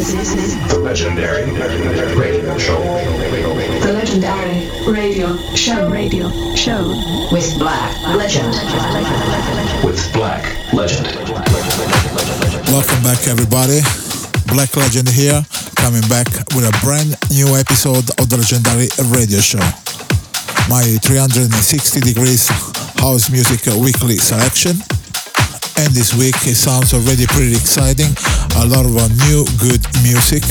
This is this is the legendary radio show. The legendary radio show radio show with Black Legend. With Black Legend. Welcome back, everybody. Black Legend here, coming back with a brand new episode of the legendary radio show. My 360 degrees house music weekly selection and this week it sounds already pretty exciting. A lot of uh, new good music.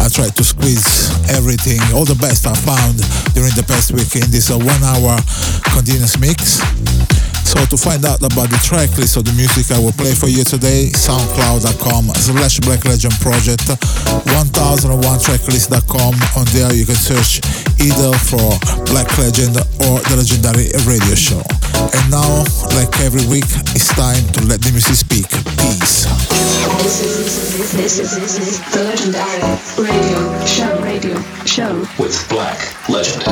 I tried to squeeze everything, all the best I found during the past week in this uh, one hour continuous mix. So to find out about the track list of the music I will play for you today, soundcloud.com slash Black Legend Project, 1001tracklist.com. On there you can search either for Black Legend or the Legendary Radio Show. And now, like every week, it's time to let the music speak. Peace. This is this is this is the legendary radio show radio show with Black Legend.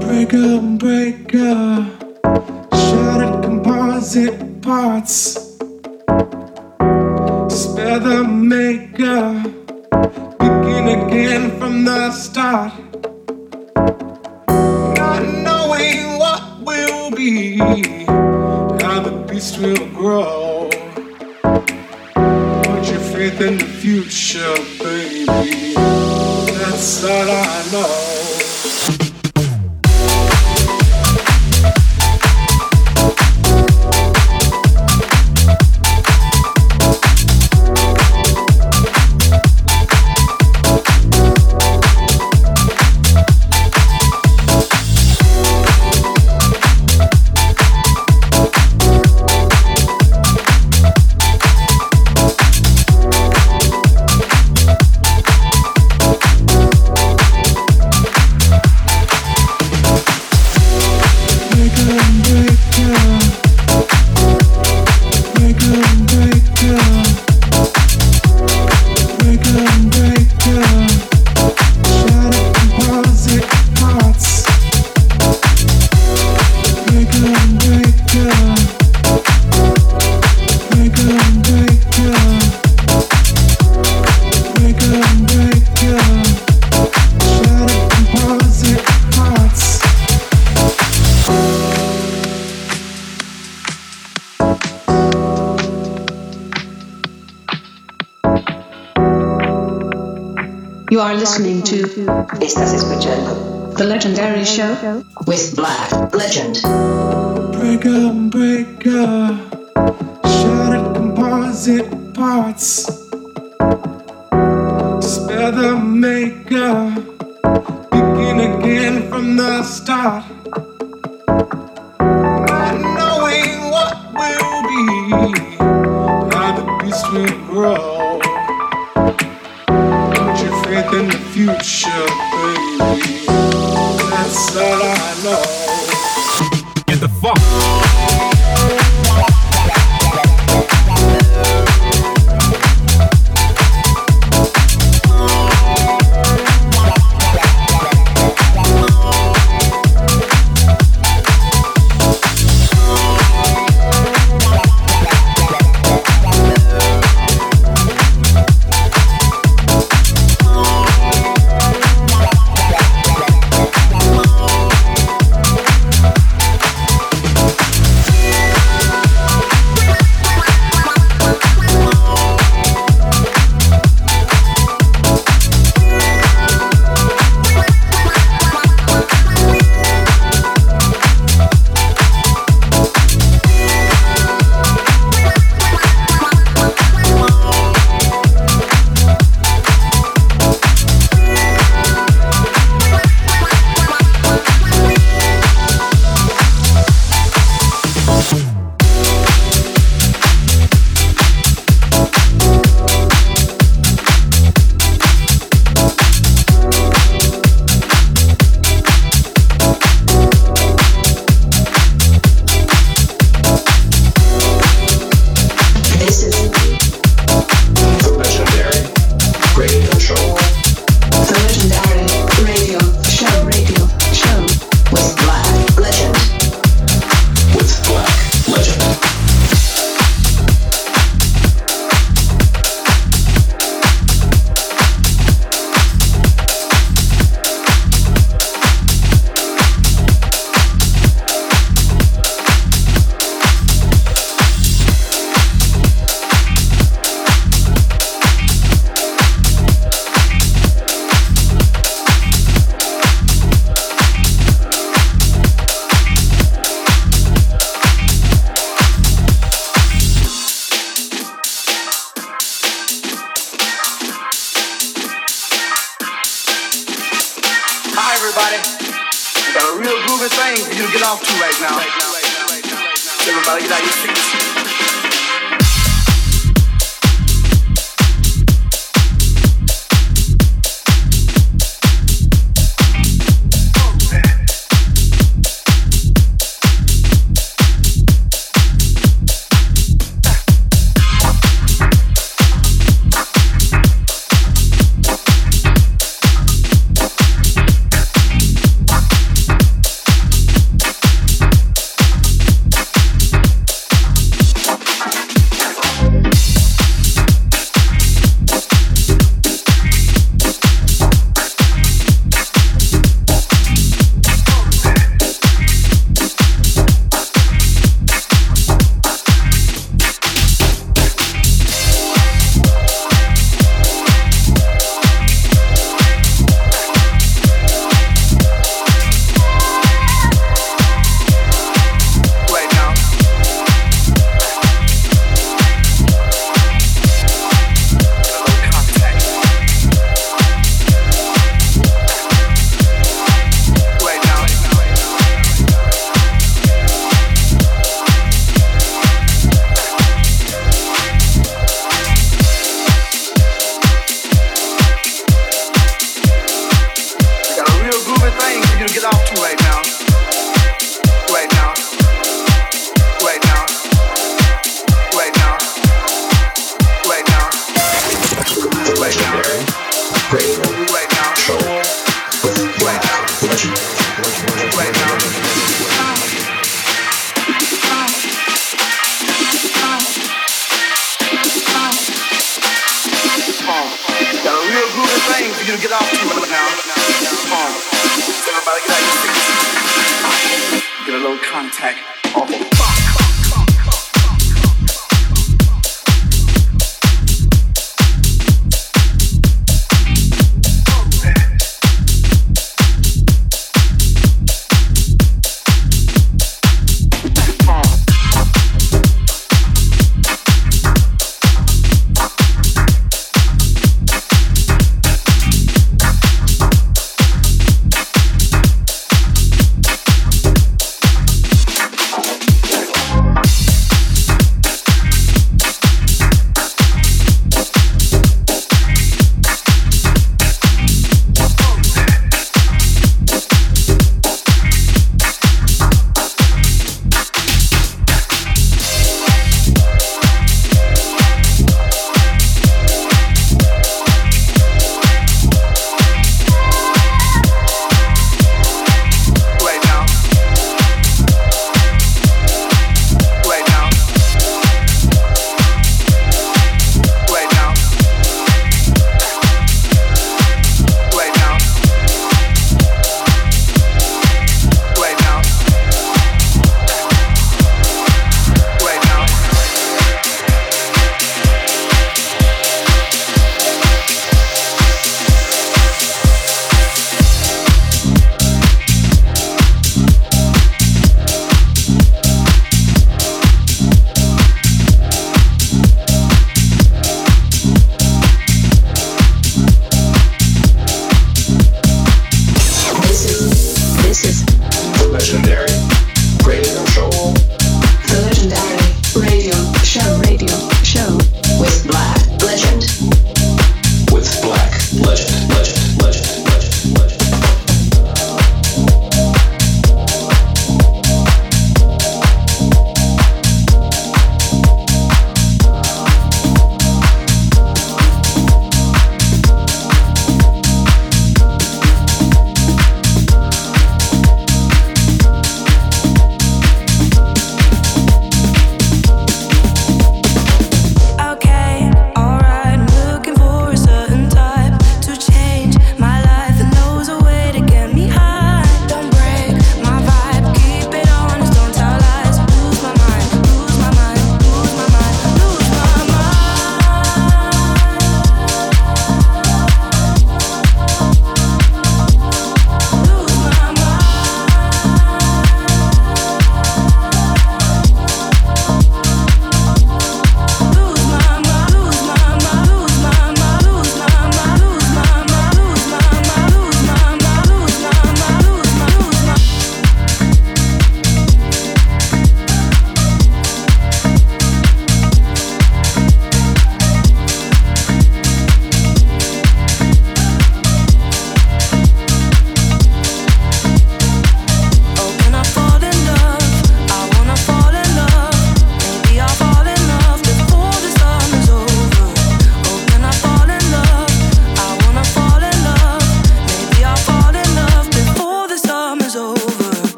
Breaker, breaker, shattered composite parts. The maker, begin again from the start. Not knowing what will be, how the beast will grow. Put your faith in the future, baby. That's all I know. Baby. That's get off to right now.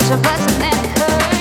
such a blessing and curse.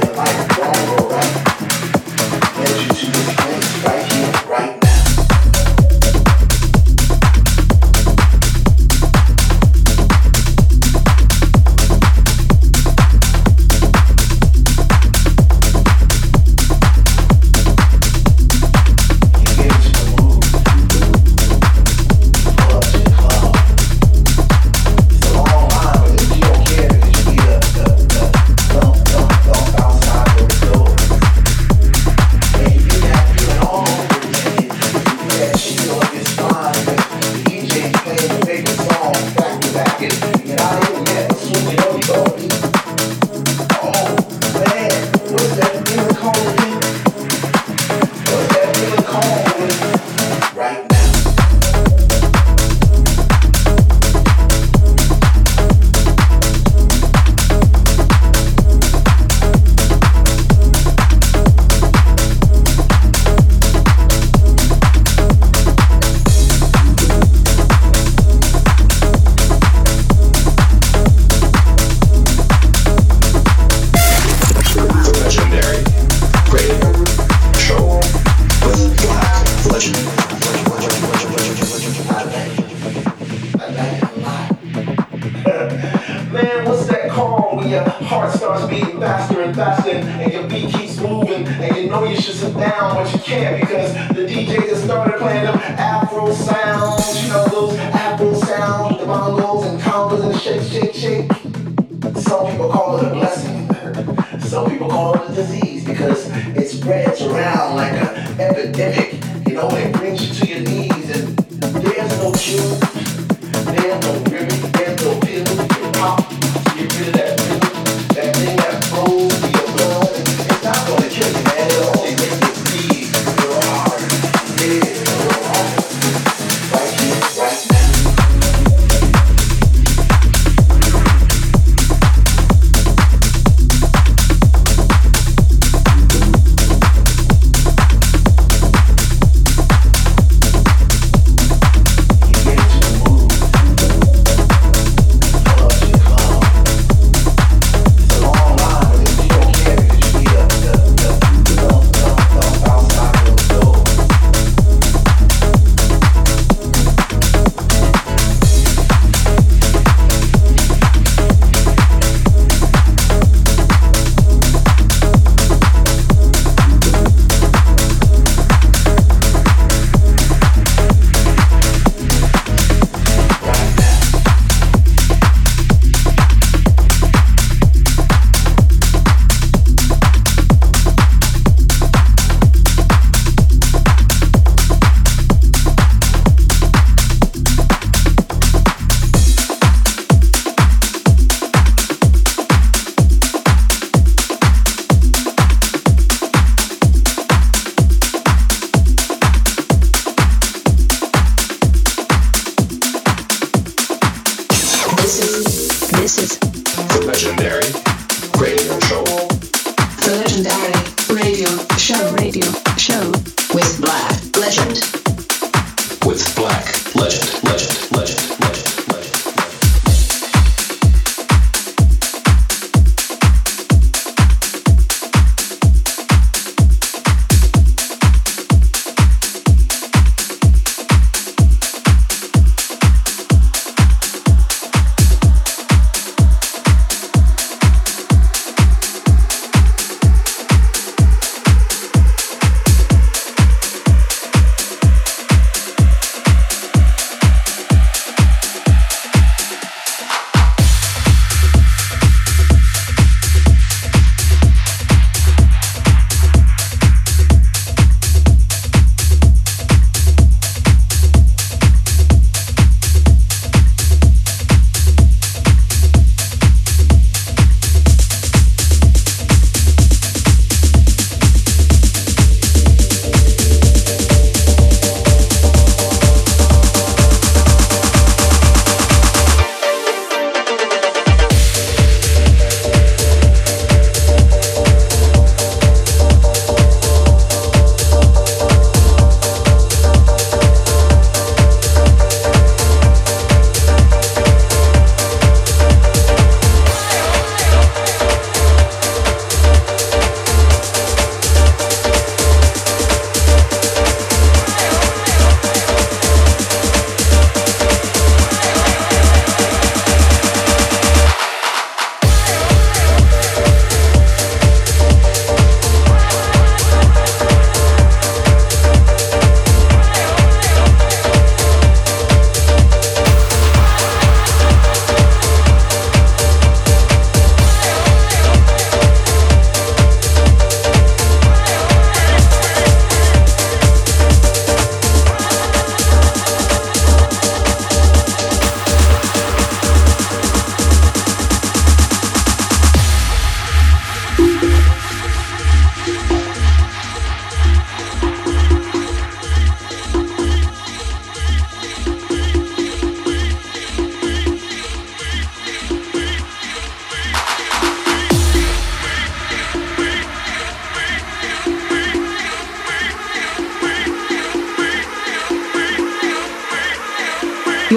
life.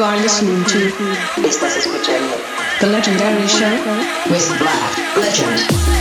You are listening to Estás escuchando the legendary show with Black Legend.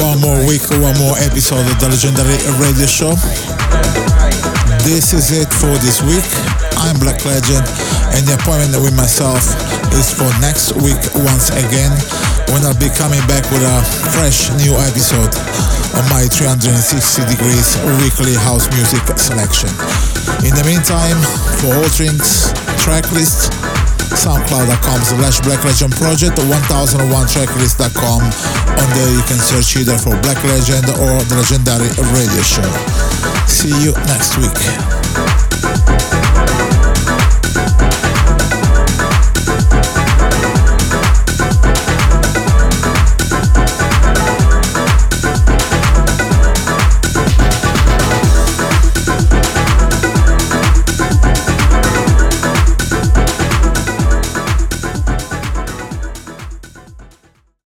One more week, one more episode of the Legendary Radio Show. This is it for this week. I'm Black Legend, and the appointment with myself is for next week once again when I'll be coming back with a fresh new episode of my 360 degrees weekly house music selection. In the meantime, for all drinks, tracklist, soundcloud.com slash Black Legend Project, 1001 tracklist.com. On there you can search either for Black Legend or the Legendary Radio Show. See you next week.